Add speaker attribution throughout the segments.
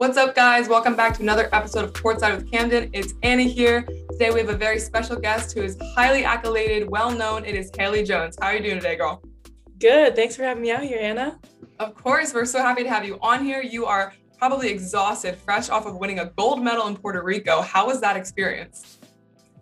Speaker 1: What's up, guys? Welcome back to another episode of Courtside with Camden. It's Anna here. Today we have a very special guest who is highly accoladed, well known. It is Haley Jones. How are you doing today, girl?
Speaker 2: Good. Thanks for having me out here, Anna.
Speaker 1: Of course, we're so happy to have you on here. You are probably exhausted, fresh off of winning a gold medal in Puerto Rico. How was that experience?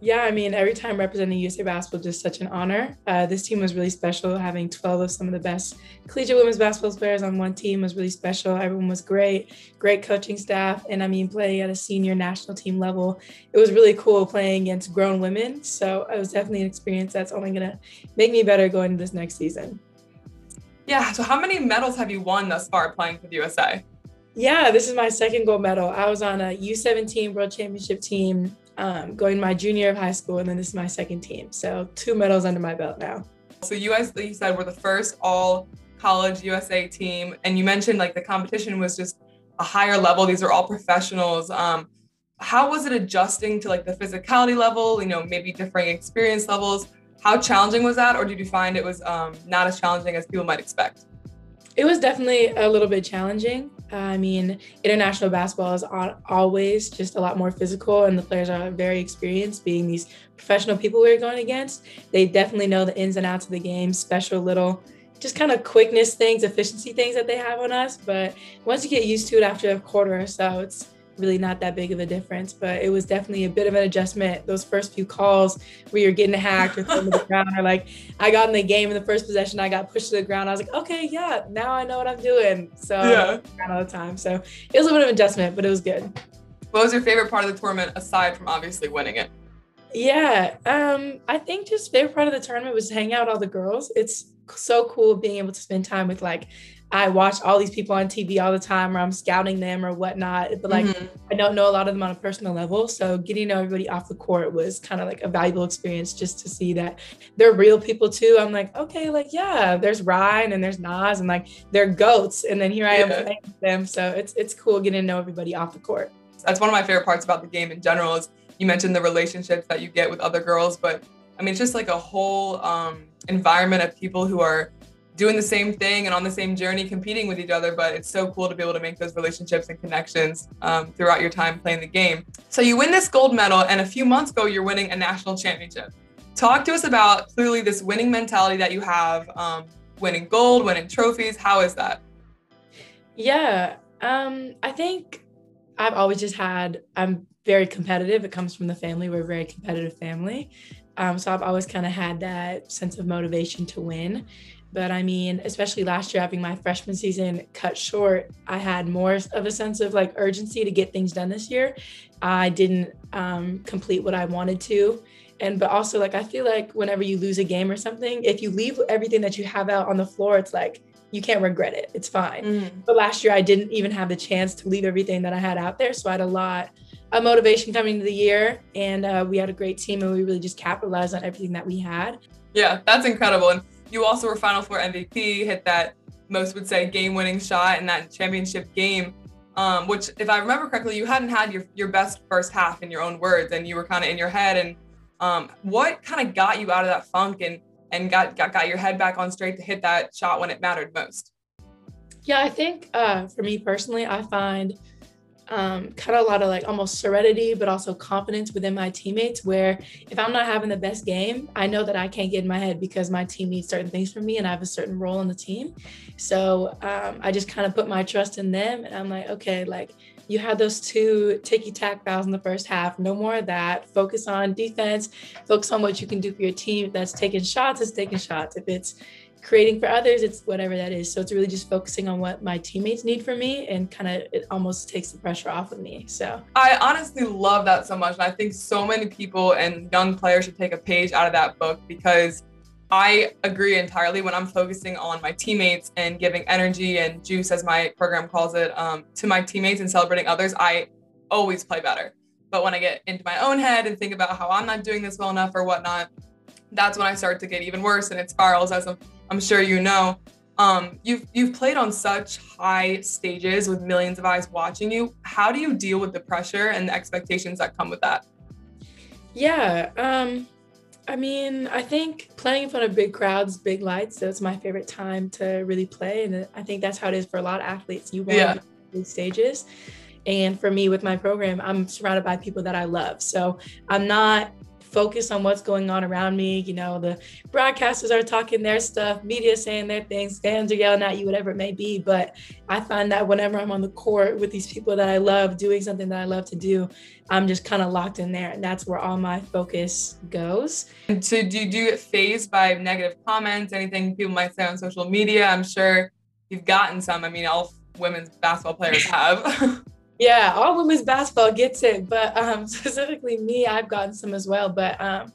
Speaker 2: Yeah, I mean, every time representing USA basketball, just such an honor. Uh, this team was really special. Having 12 of some of the best collegiate women's basketball players on one team was really special. Everyone was great, great coaching staff. And I mean, playing at a senior national team level, it was really cool playing against grown women. So it was definitely an experience that's only going to make me better going into this next season.
Speaker 1: Yeah. So, how many medals have you won thus far playing for the USA?
Speaker 2: Yeah, this is my second gold medal. I was on a U17 World Championship team um, going my junior year of high school, and then this is my second team. So two medals under my belt now.
Speaker 1: So you guys, like you said, were the first all college USA team, and you mentioned like the competition was just a higher level. These are all professionals. Um, how was it adjusting to like the physicality level? You know, maybe differing experience levels. How challenging was that, or did you find it was um, not as challenging as people might expect?
Speaker 2: It was definitely a little bit challenging. I mean, international basketball is always just a lot more physical, and the players are very experienced being these professional people we're going against. They definitely know the ins and outs of the game, special little just kind of quickness things, efficiency things that they have on us. But once you get used to it after a quarter or so, it's really not that big of a difference, but it was definitely a bit of an adjustment. Those first few calls where you're getting hacked or thrown to the ground, or like I got in the game in the first possession, I got pushed to the ground. I was like, okay, yeah, now I know what I'm doing. So yeah, all the time. So it was a bit of an adjustment, but it was good.
Speaker 1: What was your favorite part of the tournament aside from obviously winning it?
Speaker 2: Yeah, um, I think just favorite part of the tournament was hang out with all the girls. It's so cool being able to spend time with like I watch all these people on TV all the time or I'm scouting them or whatnot. But like mm-hmm. I don't know a lot of them on a personal level. So getting to know everybody off the court was kind of like a valuable experience just to see that they're real people too. I'm like, okay, like yeah, there's Rhyne and there's Naz and like they're goats. And then here I am playing with them. So it's it's cool getting to know everybody off the court.
Speaker 1: That's one of my favorite parts about the game in general is you mentioned the relationships that you get with other girls, but I mean it's just like a whole um, environment of people who are doing the same thing and on the same journey, competing with each other. But it's so cool to be able to make those relationships and connections um, throughout your time playing the game. So you win this gold medal, and a few months ago, you're winning a national championship. Talk to us about clearly this winning mentality that you have, um, winning gold, winning trophies. How is that?
Speaker 2: Yeah, um, I think I've always just had, I'm very competitive. It comes from the family. We're a very competitive family. Um, so I've always kind of had that sense of motivation to win. But I mean, especially last year, having my freshman season cut short, I had more of a sense of like urgency to get things done this year. I didn't um, complete what I wanted to. And but also, like, I feel like whenever you lose a game or something, if you leave everything that you have out on the floor, it's like you can't regret it. It's fine. Mm-hmm. But last year, I didn't even have the chance to leave everything that I had out there. So I had a lot of motivation coming into the year. And uh, we had a great team and we really just capitalized on everything that we had.
Speaker 1: Yeah, that's incredible. And you also were Final Four MVP, hit that most would say game-winning shot in that championship game. Um, which, if I remember correctly, you hadn't had your your best first half in your own words, and you were kind of in your head. And um, what kind of got you out of that funk and and got, got got your head back on straight to hit that shot when it mattered most?
Speaker 2: Yeah, I think uh, for me personally, I find um, kind of a lot of like almost serenity, but also confidence within my teammates. Where if I'm not having the best game, I know that I can't get in my head because my team needs certain things from me and I have a certain role in the team. So um, I just kind of put my trust in them and I'm like, okay, like you had those two ticky tack fouls in the first half. No more of that. Focus on defense. Focus on what you can do for your team. If that's taking shots, it's taking shots. If it's creating for others it's whatever that is. So it's really just focusing on what my teammates need from me and kind of it almost takes the pressure off of me so.
Speaker 1: I honestly love that so much and i think so many people and young players should take a page out of that book because i agree entirely when i'm focusing on my teammates and giving energy and juice as my program calls it um, to my teammates and celebrating others i always play better. But when i get into my own head and think about how i'm not doing this well enough or whatnot that's when i start to get even worse and it spirals as I'm sure you know. Um, you've you've played on such high stages with millions of eyes watching you. How do you deal with the pressure and the expectations that come with that?
Speaker 2: Yeah, um, I mean, I think playing in front of big crowds, big lights, that's my favorite time to really play, and I think that's how it is for a lot of athletes. You want yeah. big stages, And for me, with my program, I'm surrounded by people that I love. So I'm not focused on what's going on around me. You know, the broadcasters are talking their stuff, media saying their things, fans are yelling at you, whatever it may be. But I find that whenever I'm on the court with these people that I love, doing something that I love to do, I'm just kind of locked in there. And that's where all my focus goes.
Speaker 1: And so do you, do get phased by negative comments, anything people might say on social media? I'm sure you've gotten some. I mean, all women's basketball players have.
Speaker 2: Yeah, all women's basketball gets it, but um, specifically me, I've gotten some as well. But um,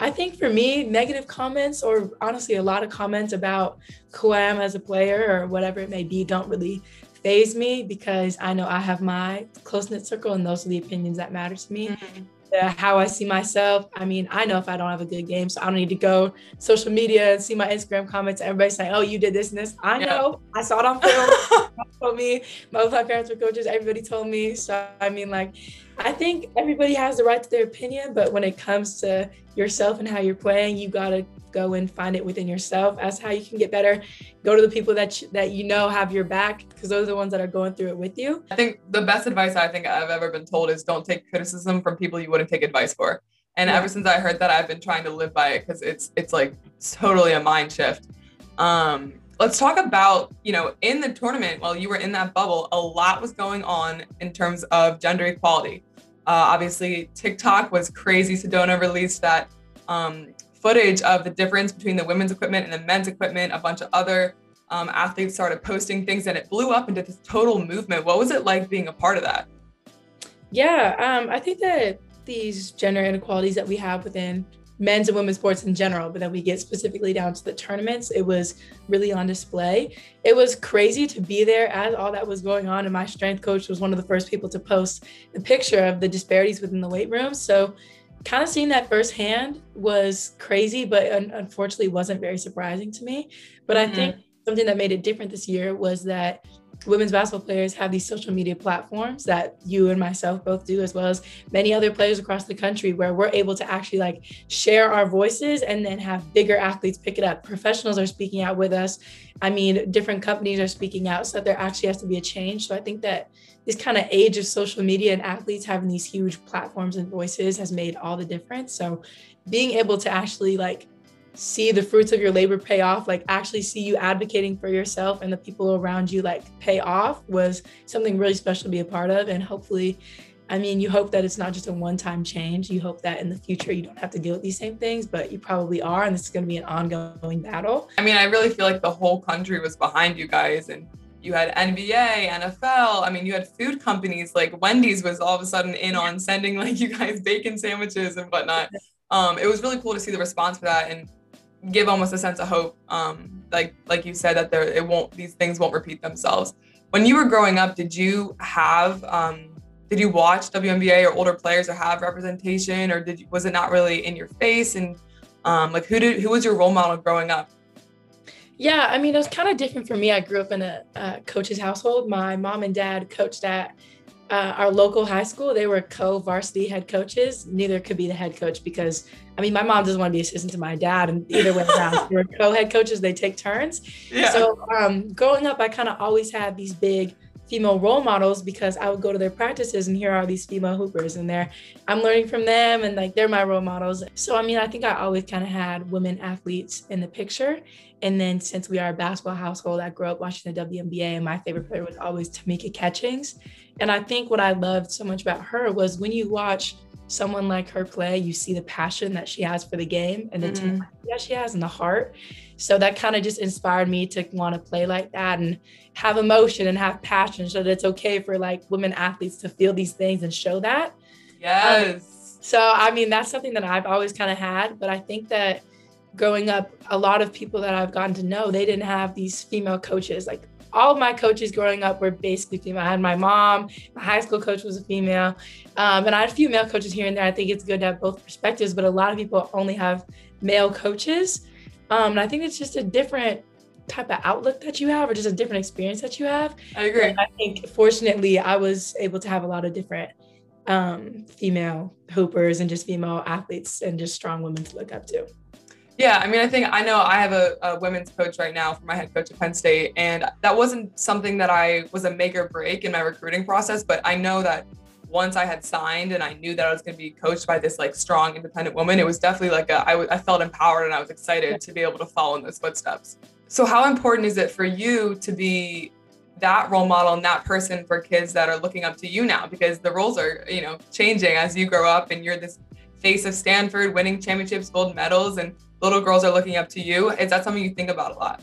Speaker 2: I think for me, negative comments or honestly a lot of comments about who I am as a player or whatever it may be don't really phase me because I know I have my close knit circle and those are the opinions that matter to me. Mm-hmm how I see myself. I mean, I know if I don't have a good game, so I don't need to go social media and see my Instagram comments. Everybody saying, "Oh, you did this and this." I know. I saw it on film. told me. Both my parents were coaches. Everybody told me. So I mean, like, I think everybody has the right to their opinion, but when it comes to yourself and how you're playing, you gotta go and find it within yourself. As how you can get better. Go to the people that you, that you know have your back because those are the ones that are going through it with you.
Speaker 1: I think the best advice i think i've ever been told is don't take criticism from people you wouldn't take advice for. And yeah. ever since i heard that i've been trying to live by it because it's it's like totally a mind shift. Um let's talk about you know in the tournament while you were in that bubble a lot was going on in terms of gender equality uh, obviously tiktok was crazy sedona released that um, footage of the difference between the women's equipment and the men's equipment. A bunch of other um, athletes started posting things and it blew up into this total movement. What was it like being a part of that?
Speaker 2: Yeah, um, I think that these gender inequalities that we have within men's and women's sports in general, but then we get specifically down to the tournaments, it was really on display. It was crazy to be there as all that was going on. And my strength coach was one of the first people to post the picture of the disparities within the weight room. So kind of seeing that firsthand was crazy, but unfortunately wasn't very surprising to me. But I mm-hmm. think something that made it different this year was that women's basketball players have these social media platforms that you and myself both do as well as many other players across the country where we're able to actually like share our voices and then have bigger athletes pick it up. Professionals are speaking out with us. I mean different companies are speaking out so there actually has to be a change. So i think that this kind of age of social media and athletes having these huge platforms and voices has made all the difference. So being able to actually like see the fruits of your labor pay off like actually see you advocating for yourself and the people around you like pay off was something really special to be a part of and hopefully i mean you hope that it's not just a one-time change you hope that in the future you don't have to deal with these same things but you probably are and this is going to be an ongoing battle
Speaker 1: i mean i really feel like the whole country was behind you guys and you had NBA, NFL. I mean, you had food companies like Wendy's was all of a sudden in on sending like you guys bacon sandwiches and whatnot. Um, it was really cool to see the response for that. And give almost a sense of hope. Um, like like you said that there it won't these things won't repeat themselves. When you were growing up, did you have um, did you watch WNBA or older players or have representation, or did you, was it not really in your face? And um, like who did who was your role model growing up?
Speaker 2: Yeah, I mean it was kind of different for me. I grew up in a, a coach's household. My mom and dad coached at uh, our local high school, they were co-varsity head coaches. Neither could be the head coach because, I mean, my mom doesn't want to be assistant to my dad, and either way around, they were co-head coaches. They take turns. Yeah. So, um, growing up, I kind of always had these big female role models because I would go to their practices and here are these female hoopers and they're I'm learning from them and like they're my role models. So I mean I think I always kind of had women athletes in the picture. And then since we are a basketball household, I grew up watching the WNBA and my favorite player was always Tamika Catchings. And I think what I loved so much about her was when you watch someone like her play, you see the passion that she has for the game and the mm-hmm. that she has and the heart. So that kind of just inspired me to want to play like that and have emotion and have passion so that it's okay for like women athletes to feel these things and show that.
Speaker 1: Yes. Um,
Speaker 2: so I mean that's something that I've always kind of had, but I think that growing up, a lot of people that I've gotten to know, they didn't have these female coaches like all of my coaches growing up were basically female. I had my mom, my high school coach was a female, um, and I had a few male coaches here and there. I think it's good to have both perspectives, but a lot of people only have male coaches. Um, and I think it's just a different type of outlook that you have, or just a different experience that you have.
Speaker 1: I agree.
Speaker 2: And I think fortunately, I was able to have a lot of different um, female hoopers and just female athletes and just strong women to look up to.
Speaker 1: Yeah, I mean, I think I know I have a, a, women's coach right now for my head coach at Penn State, and that wasn't something that I was a make or break in my recruiting process. But I know that once I had signed and I knew that I was going to be coached by this like strong, independent woman, it was definitely like a, I, w- I felt empowered and I was excited to be able to follow in those footsteps. So, how important is it for you to be that role model and that person for kids that are looking up to you now? Because the roles are, you know, changing as you grow up and you're this face of Stanford winning championships, gold medals, and little girls are looking up to you. Is that something you think about a lot?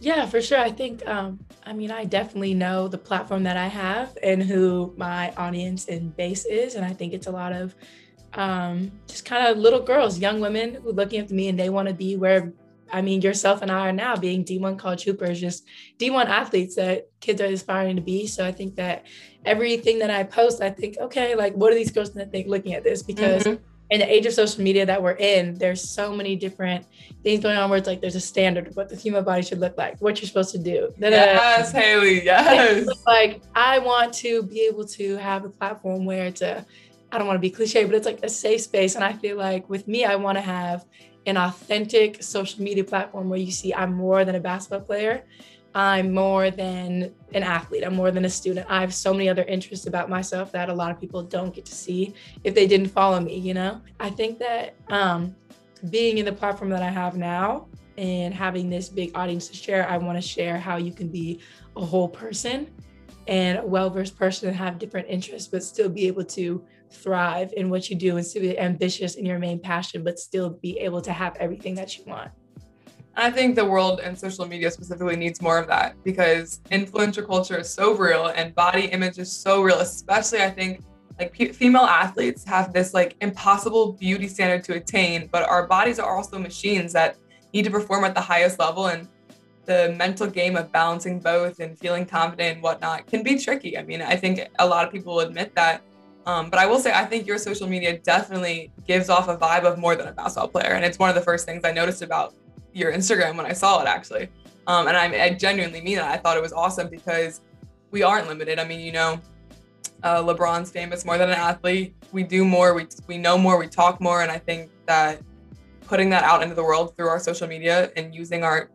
Speaker 2: Yeah, for sure. I think, um, I mean, I definitely know the platform that I have and who my audience and base is. And I think it's a lot of um, just kind of little girls, young women who are looking up to me and they want to be where, I mean, yourself and I are now being D1 college hoopers, just D1 athletes that kids are aspiring to be. So I think that everything that I post, I think, okay, like, what are these girls going to think looking at this? Because mm-hmm in the age of social media that we're in, there's so many different things going on where it's like there's a standard of what the human body should look like, what you're supposed to do.
Speaker 1: Yes, Haley, yes.
Speaker 2: Like I want to be able to have a platform where it's a, I don't want to be cliche, but it's like a safe space. And I feel like with me, I want to have an authentic social media platform where you see I'm more than a basketball player. I'm more than an athlete. I'm more than a student. I have so many other interests about myself that a lot of people don't get to see if they didn't follow me, you know? I think that um, being in the platform that I have now and having this big audience to share, I want to share how you can be a whole person and a well-versed person and have different interests, but still be able to thrive in what you do and still be ambitious in your main passion, but still be able to have everything that you want.
Speaker 1: I think the world and social media specifically needs more of that because influencer culture is so real and body image is so real, especially I think like female athletes have this like impossible beauty standard to attain, but our bodies are also machines that need to perform at the highest level and the mental game of balancing both and feeling confident and whatnot can be tricky. I mean, I think a lot of people will admit that. Um, but I will say, I think your social media definitely gives off a vibe of more than a basketball player. And it's one of the first things I noticed about your Instagram when I saw it actually. Um, and I, I, genuinely mean that. I thought it was awesome because we aren't limited. I mean, you know, uh, LeBron's famous more than an athlete. We do more, we, we know more, we talk more. And I think that putting that out into the world through our social media and using our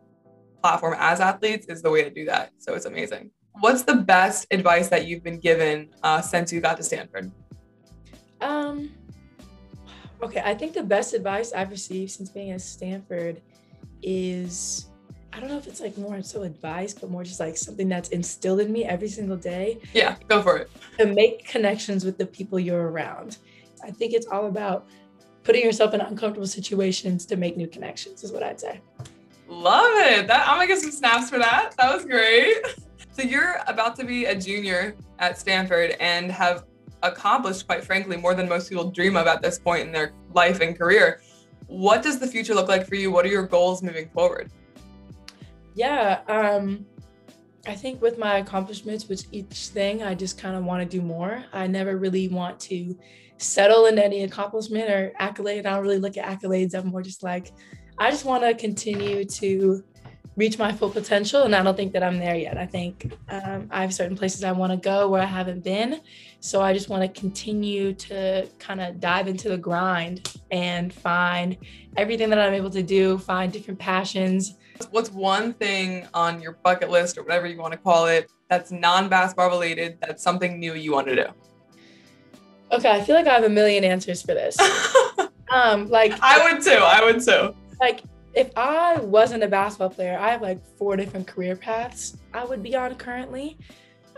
Speaker 1: platform as athletes is the way to do that. So it's amazing. What's the best advice that you've been given uh, since you got to Stanford?
Speaker 2: Um, okay, I think the best advice I've received since being at Stanford is I don't know if it's like more so advice, but more just like something that's instilled in me every single day.
Speaker 1: Yeah, go for it.
Speaker 2: To make connections with the people you're around. I think it's all about putting yourself in uncomfortable situations to make new connections, is what I'd say.
Speaker 1: Love it. That I'm gonna get some snaps for that. That was great. So you're about to be a junior at Stanford and have accomplished, quite frankly, more than most people dream of at this point in their life and career. What does the future look like for you? What are your goals moving forward?
Speaker 2: Yeah, um, I think with my accomplishments with each thing, I just kind of want to do more. I never really want to settle in any accomplishment or accolade. I don't really look at accolades. I'm more just like, I just want to continue to reach my full potential. And I don't think that I'm there yet. I think um, I have certain places I want to go where I haven't been. So I just want to continue to kind of dive into the grind and find everything that I'm able to do, find different passions.
Speaker 1: What's one thing on your bucket list or whatever you want to call it that's non basketball related, that's something new you want to do?
Speaker 2: Okay, I feel like I have a million answers for this. um, like
Speaker 1: I would too. I would too.
Speaker 2: Like if I wasn't a basketball player, I have like four different career paths I would be on currently.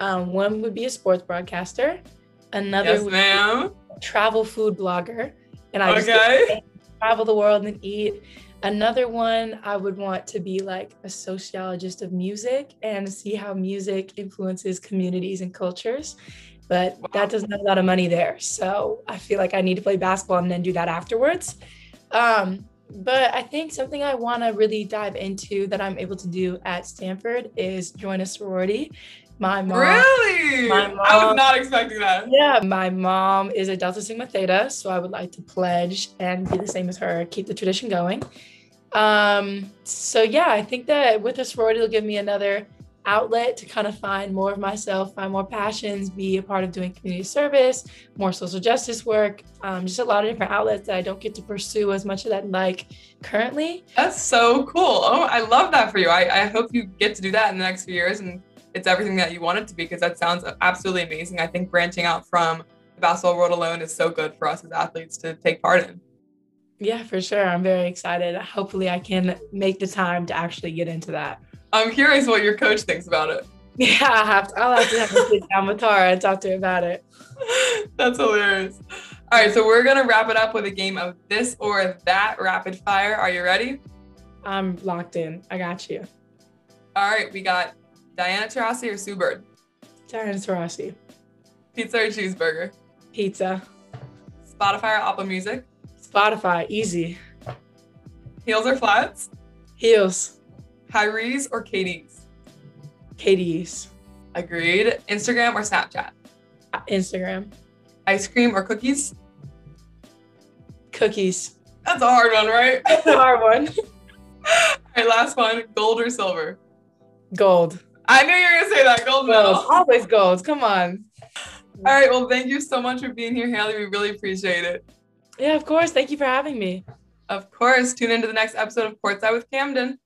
Speaker 2: Um, one would be a sports broadcaster. Another
Speaker 1: yes, ma'am.
Speaker 2: travel food blogger, and I
Speaker 1: okay.
Speaker 2: just travel the world and eat. Another one, I would want to be like a sociologist of music and see how music influences communities and cultures. But wow. that doesn't have a lot of money there. So I feel like I need to play basketball and then do that afterwards. Um, but I think something I want to really dive into that I'm able to do at Stanford is join a sorority. My mom.
Speaker 1: Really?
Speaker 2: My mom,
Speaker 1: I was not expecting that.
Speaker 2: Yeah, my mom is a Delta Sigma Theta, so I would like to pledge and be the same as her, keep the tradition going. Um, so yeah, I think that with a sorority, it'll give me another outlet to kind of find more of myself, find more passions, be a part of doing community service, more social justice work, um, just a lot of different outlets that I don't get to pursue as much as I'd like currently.
Speaker 1: That's so cool. Oh, I love that for you. I, I hope you get to do that in the next few years and it's everything that you want it to be because that sounds absolutely amazing. I think branching out from the basketball world alone is so good for us as athletes to take part in.
Speaker 2: Yeah, for sure. I'm very excited. Hopefully, I can make the time to actually get into that.
Speaker 1: I'm curious what your coach thinks about it.
Speaker 2: Yeah, I have to, I'll have to have to sit down with Tara and talk to her about it.
Speaker 1: That's hilarious. All right, so we're gonna wrap it up with a game of this or that rapid fire. Are you ready?
Speaker 2: I'm locked in. I got you.
Speaker 1: All right, we got Diana Taurasi or Sue Bird?
Speaker 2: Diana Taurasi.
Speaker 1: Pizza or cheeseburger?
Speaker 2: Pizza.
Speaker 1: Spotify or Apple Music?
Speaker 2: Spotify, easy.
Speaker 1: Heels or flats?
Speaker 2: Heels.
Speaker 1: Kyrie's or KD's?
Speaker 2: KD's.
Speaker 1: Agreed. Instagram or Snapchat?
Speaker 2: Uh, Instagram.
Speaker 1: Ice cream or cookies?
Speaker 2: Cookies.
Speaker 1: That's a hard one, right?
Speaker 2: That's a hard one.
Speaker 1: All right, last one. Gold or silver?
Speaker 2: Gold.
Speaker 1: I knew you were gonna say that. Gold medal.
Speaker 2: Always gold. Come on.
Speaker 1: All right. Well, thank you so much for being here, Haley. We really appreciate it.
Speaker 2: Yeah, of course. Thank you for having me.
Speaker 1: Of course. Tune into the next episode of Courtside with Camden.